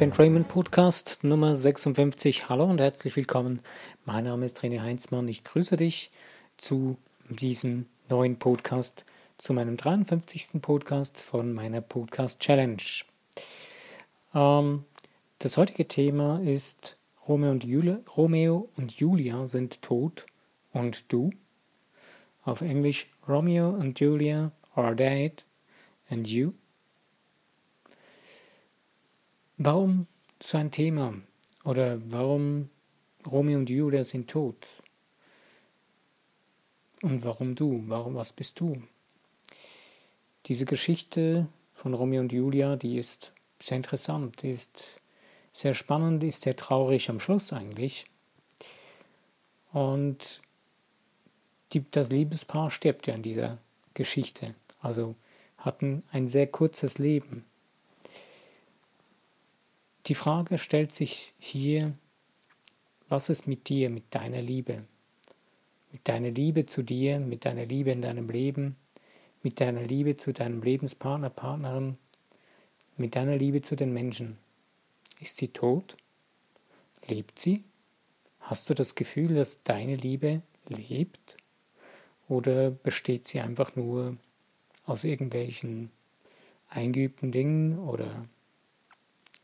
Fan Raymond Podcast Nummer 56. Hallo und herzlich willkommen. Mein Name ist René Heinzmann. Ich grüße dich zu diesem neuen Podcast, zu meinem 53. Podcast von meiner Podcast Challenge. Ähm, das heutige Thema ist Romeo und, Julia, Romeo und Julia sind tot und du. Auf Englisch Romeo und Julia are dead and you. Warum so ein Thema? Oder warum Romeo und Julia sind tot? Und warum du? Warum, was bist du? Diese Geschichte von Romeo und Julia, die ist sehr interessant, die ist sehr spannend, ist sehr traurig am Schluss eigentlich. Und die, das Liebespaar stirbt ja in dieser Geschichte. Also hatten ein sehr kurzes Leben. Die Frage stellt sich hier, was ist mit dir, mit deiner Liebe? Mit deiner Liebe zu dir, mit deiner Liebe in deinem Leben, mit deiner Liebe zu deinem Lebenspartner, Partnerin, mit deiner Liebe zu den Menschen. Ist sie tot? Lebt sie? Hast du das Gefühl, dass deine Liebe lebt? Oder besteht sie einfach nur aus irgendwelchen eingeübten Dingen oder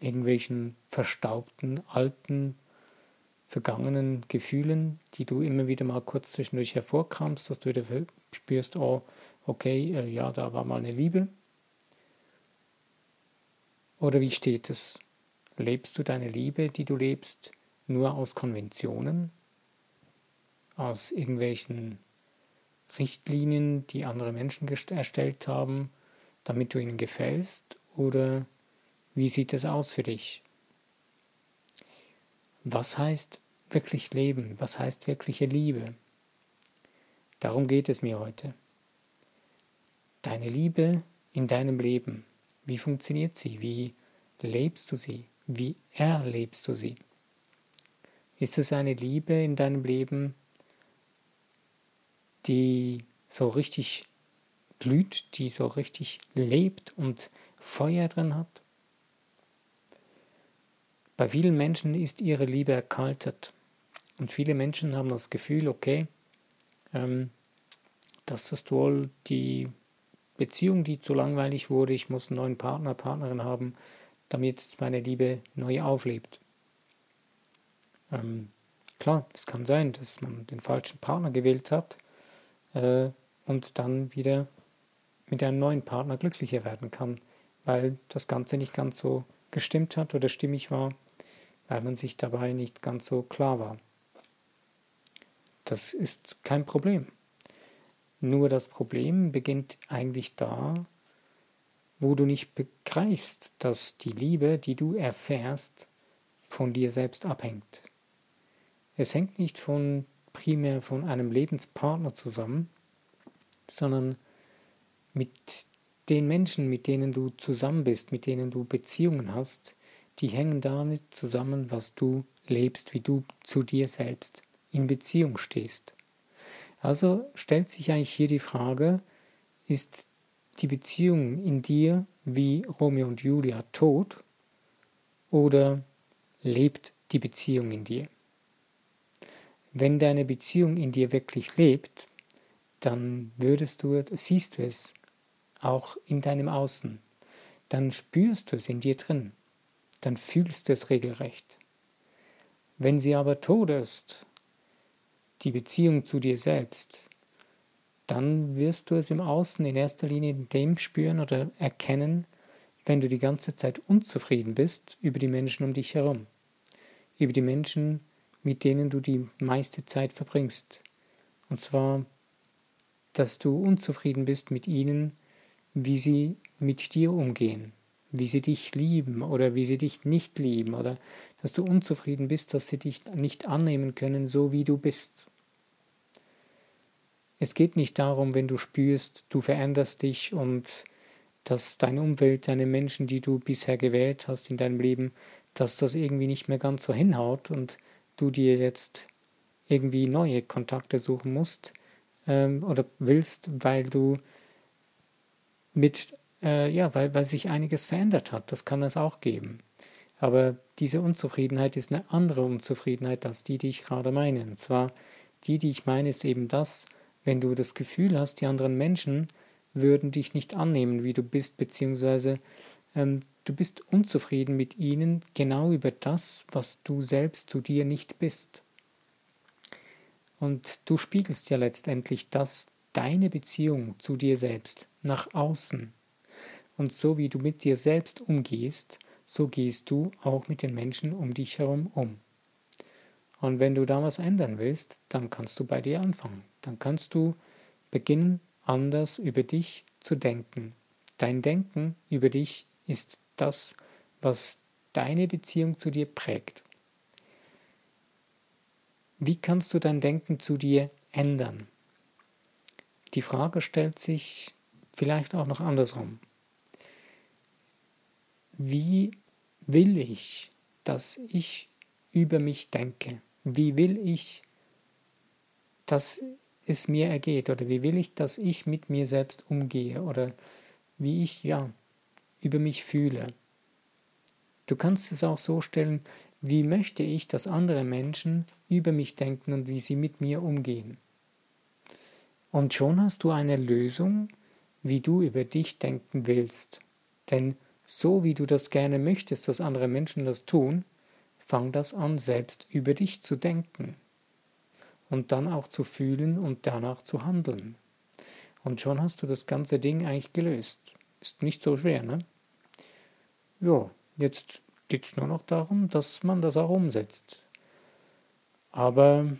irgendwelchen verstaubten, alten, vergangenen Gefühlen, die du immer wieder mal kurz zwischendurch hervorkramst, dass du wieder spürst, oh, okay, äh, ja, da war mal eine Liebe. Oder wie steht es? Lebst du deine Liebe, die du lebst, nur aus Konventionen, aus irgendwelchen Richtlinien, die andere Menschen erstellt haben, damit du ihnen gefällst? Oder wie sieht es aus für dich? Was heißt wirklich Leben? Was heißt wirkliche Liebe? Darum geht es mir heute. Deine Liebe in deinem Leben, wie funktioniert sie? Wie lebst du sie? Wie erlebst du sie? Ist es eine Liebe in deinem Leben, die so richtig glüht, die so richtig lebt und Feuer drin hat? Bei vielen Menschen ist ihre Liebe erkaltet. Und viele Menschen haben das Gefühl, okay, ähm, das ist wohl die Beziehung, die zu langweilig wurde, ich muss einen neuen Partner, Partnerin haben, damit meine Liebe neu auflebt. Ähm, klar, es kann sein, dass man den falschen Partner gewählt hat äh, und dann wieder mit einem neuen Partner glücklicher werden kann, weil das Ganze nicht ganz so gestimmt hat oder stimmig war, weil man sich dabei nicht ganz so klar war. Das ist kein Problem. Nur das Problem beginnt eigentlich da, wo du nicht begreifst, dass die Liebe, die du erfährst, von dir selbst abhängt. Es hängt nicht von primär von einem Lebenspartner zusammen, sondern mit den Menschen, mit denen du zusammen bist, mit denen du Beziehungen hast, die hängen damit zusammen, was du lebst, wie du zu dir selbst in Beziehung stehst. Also stellt sich eigentlich hier die Frage, ist die Beziehung in dir wie Romeo und Julia tot oder lebt die Beziehung in dir? Wenn deine Beziehung in dir wirklich lebt, dann würdest du, siehst du es auch in deinem Außen, dann spürst du es in dir drin dann fühlst du es regelrecht. Wenn sie aber tot ist, die Beziehung zu dir selbst, dann wirst du es im Außen in erster Linie in dem spüren oder erkennen, wenn du die ganze Zeit unzufrieden bist über die Menschen um dich herum, über die Menschen, mit denen du die meiste Zeit verbringst. Und zwar, dass du unzufrieden bist mit ihnen, wie sie mit dir umgehen wie sie dich lieben oder wie sie dich nicht lieben oder dass du unzufrieden bist, dass sie dich nicht annehmen können, so wie du bist. Es geht nicht darum, wenn du spürst, du veränderst dich und dass deine Umwelt, deine Menschen, die du bisher gewählt hast in deinem Leben, dass das irgendwie nicht mehr ganz so hinhaut und du dir jetzt irgendwie neue Kontakte suchen musst ähm, oder willst, weil du mit äh, ja, weil, weil sich einiges verändert hat. Das kann es auch geben. Aber diese Unzufriedenheit ist eine andere Unzufriedenheit als die, die ich gerade meine. Und zwar die, die ich meine, ist eben das, wenn du das Gefühl hast, die anderen Menschen würden dich nicht annehmen, wie du bist, beziehungsweise ähm, du bist unzufrieden mit ihnen genau über das, was du selbst zu dir nicht bist. Und du spiegelst ja letztendlich das, deine Beziehung zu dir selbst nach außen. Und so wie du mit dir selbst umgehst, so gehst du auch mit den Menschen um dich herum um. Und wenn du da was ändern willst, dann kannst du bei dir anfangen. Dann kannst du beginnen, anders über dich zu denken. Dein Denken über dich ist das, was deine Beziehung zu dir prägt. Wie kannst du dein Denken zu dir ändern? Die Frage stellt sich vielleicht auch noch andersrum. Wie will ich, dass ich über mich denke? Wie will ich, dass es mir ergeht? Oder wie will ich, dass ich mit mir selbst umgehe? Oder wie ich, ja, über mich fühle? Du kannst es auch so stellen, wie möchte ich, dass andere Menschen über mich denken und wie sie mit mir umgehen? Und schon hast du eine Lösung, wie du über dich denken willst. Denn so wie du das gerne möchtest, dass andere Menschen das tun, fang das an, selbst über dich zu denken. Und dann auch zu fühlen und danach zu handeln. Und schon hast du das ganze Ding eigentlich gelöst. Ist nicht so schwer, ne? Ja, jetzt geht es nur noch darum, dass man das auch umsetzt. Aber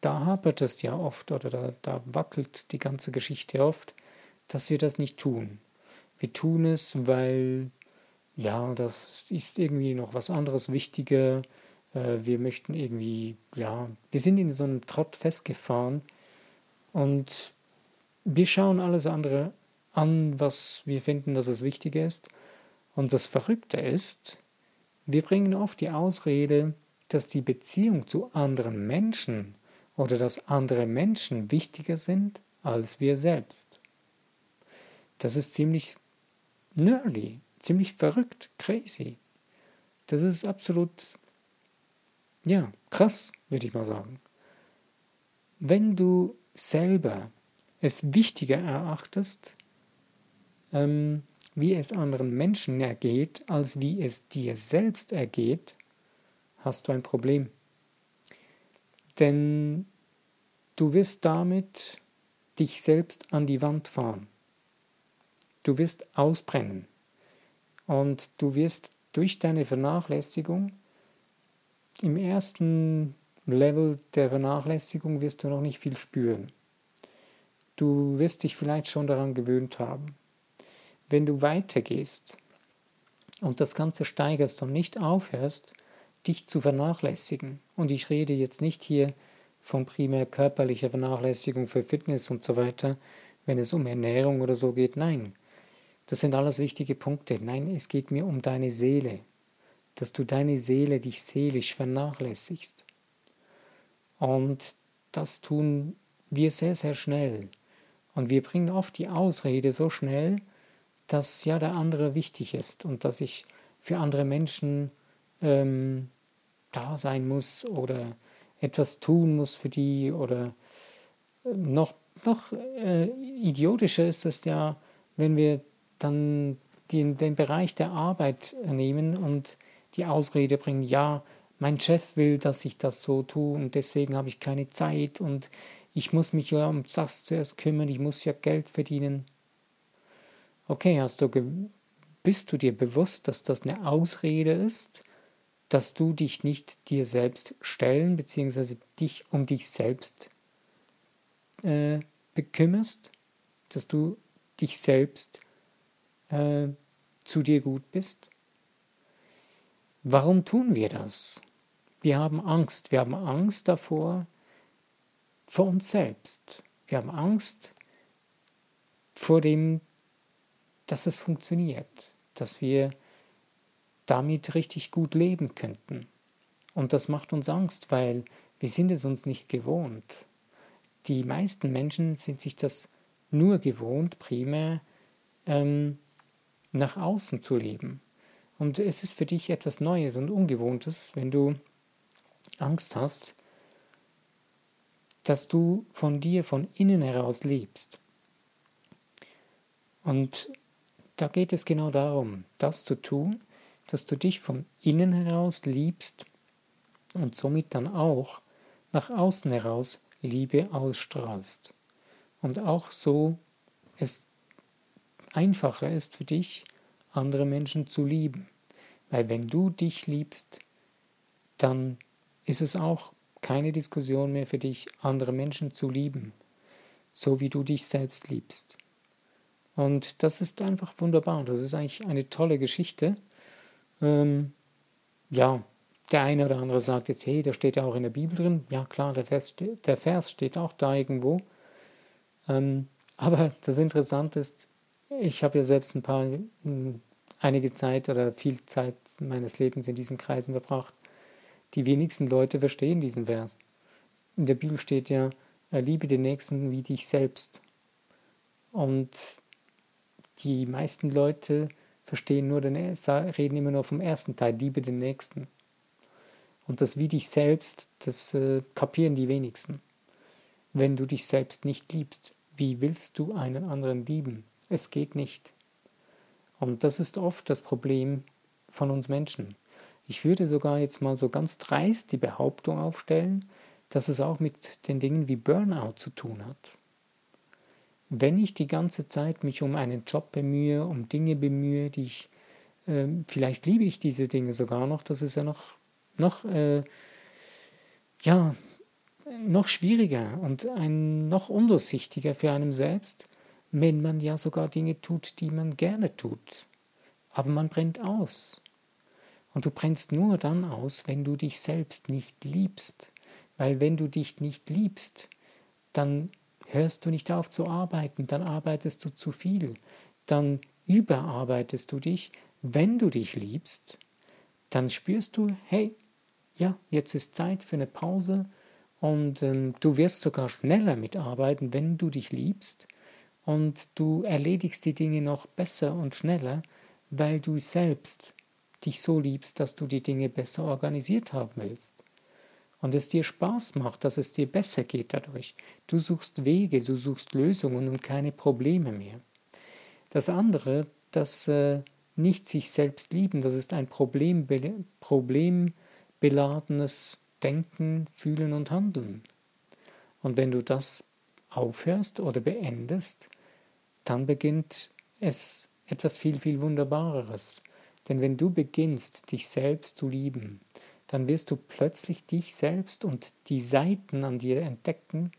da hapert es ja oft oder da, da wackelt die ganze Geschichte oft, dass wir das nicht tun. Wir tun es, weil ja, das ist irgendwie noch was anderes wichtiger. Äh, wir möchten irgendwie, ja, wir sind in so einem Trott festgefahren und wir schauen alles andere an, was wir finden, dass es wichtiger ist. Und das Verrückte ist, wir bringen oft die Ausrede, dass die Beziehung zu anderen Menschen oder dass andere Menschen wichtiger sind als wir selbst. Das ist ziemlich nerdy, ziemlich verrückt, crazy. Das ist absolut, ja, krass, würde ich mal sagen. Wenn du selber es wichtiger erachtest, ähm, wie es anderen Menschen ergeht, als wie es dir selbst ergeht, hast du ein Problem. Denn du wirst damit dich selbst an die Wand fahren. Du wirst ausbrennen. Und du wirst durch deine Vernachlässigung im ersten Level der Vernachlässigung wirst du noch nicht viel spüren. Du wirst dich vielleicht schon daran gewöhnt haben. Wenn du weitergehst und das Ganze steigerst und nicht aufhörst, dich zu vernachlässigen. Und ich rede jetzt nicht hier von primär körperlicher Vernachlässigung für Fitness und so weiter, wenn es um Ernährung oder so geht. Nein, das sind alles wichtige Punkte. Nein, es geht mir um deine Seele, dass du deine Seele, dich seelisch vernachlässigst. Und das tun wir sehr, sehr schnell. Und wir bringen oft die Ausrede so schnell, dass ja der andere wichtig ist und dass ich für andere Menschen ähm, da sein muss oder etwas tun muss für die oder äh, noch, noch äh, idiotischer ist es ja, wenn wir dann den, den Bereich der Arbeit nehmen und die Ausrede bringen, ja, mein Chef will, dass ich das so tue und deswegen habe ich keine Zeit und ich muss mich ja um das zuerst kümmern, ich muss ja Geld verdienen. Okay, hast du bist du dir bewusst, dass das eine Ausrede ist dass du dich nicht dir selbst stellen bzw. dich um dich selbst äh, bekümmerst, dass du dich selbst äh, zu dir gut bist. Warum tun wir das? Wir haben Angst. Wir haben Angst davor, vor uns selbst. Wir haben Angst vor dem, dass es funktioniert, dass wir damit richtig gut leben könnten. Und das macht uns Angst, weil wir sind es uns nicht gewohnt. Die meisten Menschen sind sich das nur gewohnt, primär ähm, nach außen zu leben. Und es ist für dich etwas Neues und Ungewohntes, wenn du Angst hast, dass du von dir von innen heraus lebst. Und da geht es genau darum, das zu tun, dass du dich von innen heraus liebst und somit dann auch nach außen heraus Liebe ausstrahlst. Und auch so es einfacher ist für dich, andere Menschen zu lieben. Weil wenn du dich liebst, dann ist es auch keine Diskussion mehr für dich, andere Menschen zu lieben, so wie du dich selbst liebst. Und das ist einfach wunderbar. Das ist eigentlich eine tolle Geschichte. Ähm, ja, der eine oder andere sagt jetzt, hey, da steht ja auch in der Bibel drin. Ja, klar, der Vers, der Vers steht auch da irgendwo. Ähm, aber das Interessante ist, ich habe ja selbst ein paar, hm, einige Zeit oder viel Zeit meines Lebens in diesen Kreisen verbracht. Die wenigsten Leute verstehen diesen Vers. In der Bibel steht ja, liebe den Nächsten wie dich selbst. Und die meisten Leute verstehen nur den, reden immer nur vom ersten Teil, liebe den Nächsten. Und das wie dich selbst, das äh, kapieren die wenigsten. Wenn du dich selbst nicht liebst, wie willst du einen anderen lieben? Es geht nicht. Und das ist oft das Problem von uns Menschen. Ich würde sogar jetzt mal so ganz dreist die Behauptung aufstellen, dass es auch mit den Dingen wie Burnout zu tun hat. Wenn ich die ganze Zeit mich um einen Job bemühe, um Dinge bemühe, die ich, äh, vielleicht liebe ich diese Dinge sogar noch, das ist ja noch, noch, äh, ja, noch schwieriger und ein noch undurchsichtiger für einen selbst, wenn man ja sogar Dinge tut, die man gerne tut. Aber man brennt aus. Und du brennst nur dann aus, wenn du dich selbst nicht liebst. Weil wenn du dich nicht liebst, dann hörst du nicht auf zu arbeiten, dann arbeitest du zu viel, dann überarbeitest du dich. Wenn du dich liebst, dann spürst du, hey, ja, jetzt ist Zeit für eine Pause und ähm, du wirst sogar schneller mitarbeiten, wenn du dich liebst und du erledigst die Dinge noch besser und schneller, weil du selbst dich so liebst, dass du die Dinge besser organisiert haben willst. Und es dir Spaß macht, dass es dir besser geht dadurch. Du suchst Wege, du suchst Lösungen und keine Probleme mehr. Das andere, das äh, nicht sich selbst lieben, das ist ein Problem, problembeladenes Denken, Fühlen und Handeln. Und wenn du das aufhörst oder beendest, dann beginnt es etwas viel, viel Wunderbareres. Denn wenn du beginnst, dich selbst zu lieben, dann wirst du plötzlich dich selbst und die Seiten an dir entdecken,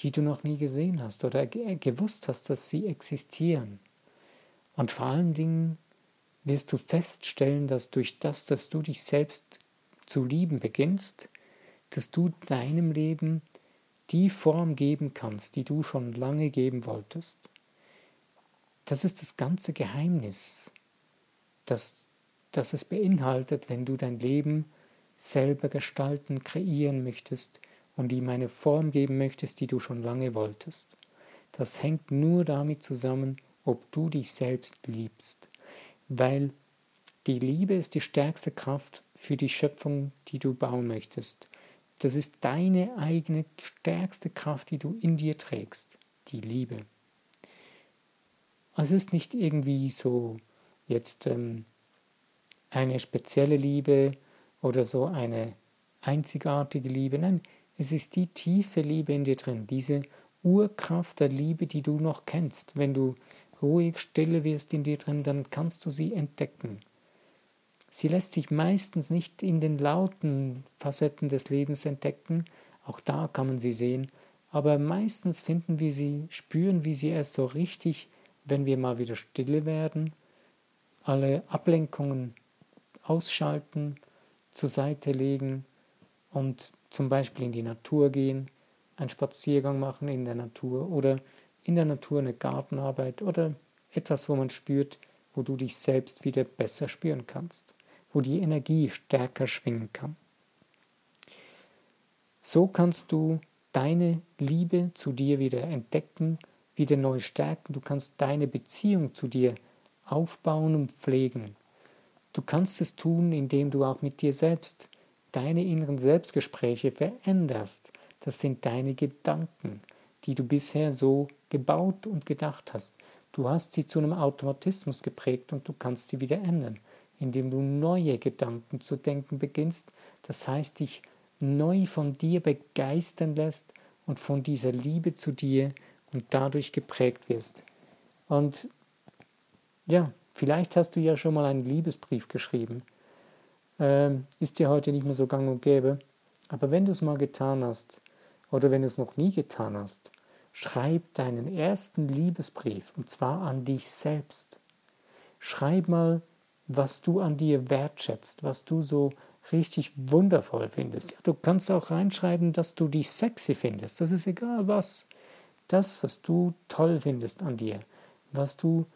die du noch nie gesehen hast oder gewusst hast, dass sie existieren. Und vor allen Dingen wirst du feststellen, dass durch das, dass du dich selbst zu lieben beginnst, dass du deinem Leben die Form geben kannst, die du schon lange geben wolltest. Das ist das ganze Geheimnis, das, das es beinhaltet, wenn du dein Leben selber gestalten, kreieren möchtest und ihm eine Form geben möchtest, die du schon lange wolltest. Das hängt nur damit zusammen, ob du dich selbst liebst, weil die Liebe ist die stärkste Kraft für die Schöpfung, die du bauen möchtest. Das ist deine eigene stärkste Kraft, die du in dir trägst, die Liebe. Es ist nicht irgendwie so jetzt ähm, eine spezielle Liebe oder so eine einzigartige Liebe. Nein, es ist die tiefe Liebe in dir drin, diese Urkraft der Liebe, die du noch kennst. Wenn du ruhig, stille wirst in dir drin, dann kannst du sie entdecken. Sie lässt sich meistens nicht in den lauten Facetten des Lebens entdecken, auch da kann man sie sehen, aber meistens finden wir sie, spüren wir sie erst so richtig wenn wir mal wieder stille werden, alle Ablenkungen ausschalten, zur Seite legen und zum Beispiel in die Natur gehen, einen Spaziergang machen in der Natur oder in der Natur eine Gartenarbeit oder etwas, wo man spürt, wo du dich selbst wieder besser spüren kannst, wo die Energie stärker schwingen kann. So kannst du deine Liebe zu dir wieder entdecken wieder neu stärken. Du kannst deine Beziehung zu dir aufbauen und pflegen. Du kannst es tun, indem du auch mit dir selbst deine inneren Selbstgespräche veränderst. Das sind deine Gedanken, die du bisher so gebaut und gedacht hast. Du hast sie zu einem Automatismus geprägt und du kannst sie wieder ändern, indem du neue Gedanken zu denken beginnst. Das heißt, dich neu von dir begeistern lässt und von dieser Liebe zu dir und dadurch geprägt wirst. Und ja, vielleicht hast du ja schon mal einen Liebesbrief geschrieben. Ähm, ist dir heute nicht mehr so gang und gäbe. Aber wenn du es mal getan hast oder wenn du es noch nie getan hast, schreib deinen ersten Liebesbrief und zwar an dich selbst. Schreib mal, was du an dir wertschätzt, was du so richtig wundervoll findest. Ja, du kannst auch reinschreiben, dass du dich sexy findest. Das ist egal was. Das, was du toll findest an dir, was du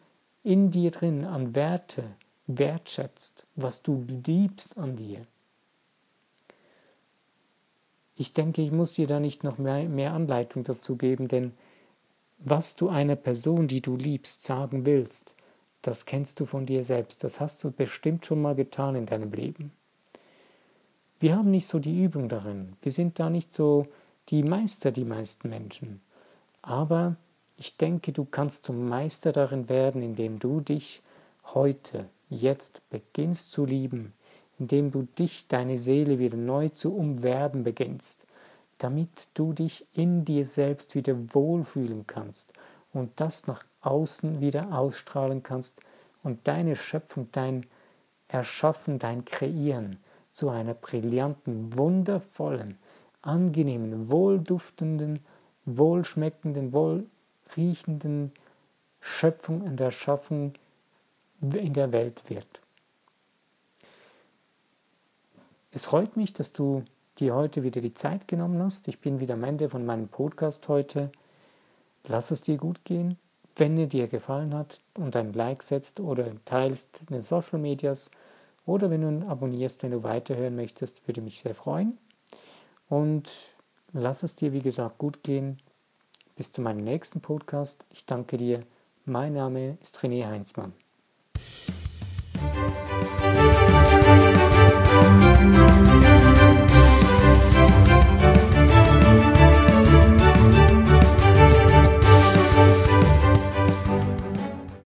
in dir drin an Werte wertschätzt, was du liebst an dir. Ich denke, ich muss dir da nicht noch mehr, mehr Anleitung dazu geben, denn was du einer Person, die du liebst, sagen willst, das kennst du von dir selbst. Das hast du bestimmt schon mal getan in deinem Leben. Wir haben nicht so die Übung darin. Wir sind da nicht so die Meister, die meisten Menschen. Aber ich denke, du kannst zum Meister darin werden, indem du dich heute, jetzt beginnst zu lieben, indem du dich, deine Seele wieder neu zu umwerben beginnst, damit du dich in dir selbst wieder wohlfühlen kannst und das nach außen wieder ausstrahlen kannst und deine Schöpfung, dein Erschaffen, dein Kreieren zu einer brillanten, wundervollen, angenehmen, wohlduftenden, wohlschmeckenden, wohlriechenden Schöpfung und Erschaffung in der Welt wird. Es freut mich, dass du dir heute wieder die Zeit genommen hast. Ich bin wieder am Ende von meinem Podcast heute. Lass es dir gut gehen. Wenn er dir gefallen hat und ein Like setzt oder teilst in den Social Medias, oder wenn du ihn abonnierst, wenn du weiterhören möchtest, würde mich sehr freuen. Und lass es dir, wie gesagt, gut gehen. Bis zu meinem nächsten Podcast. Ich danke dir. Mein Name ist René Heinzmann.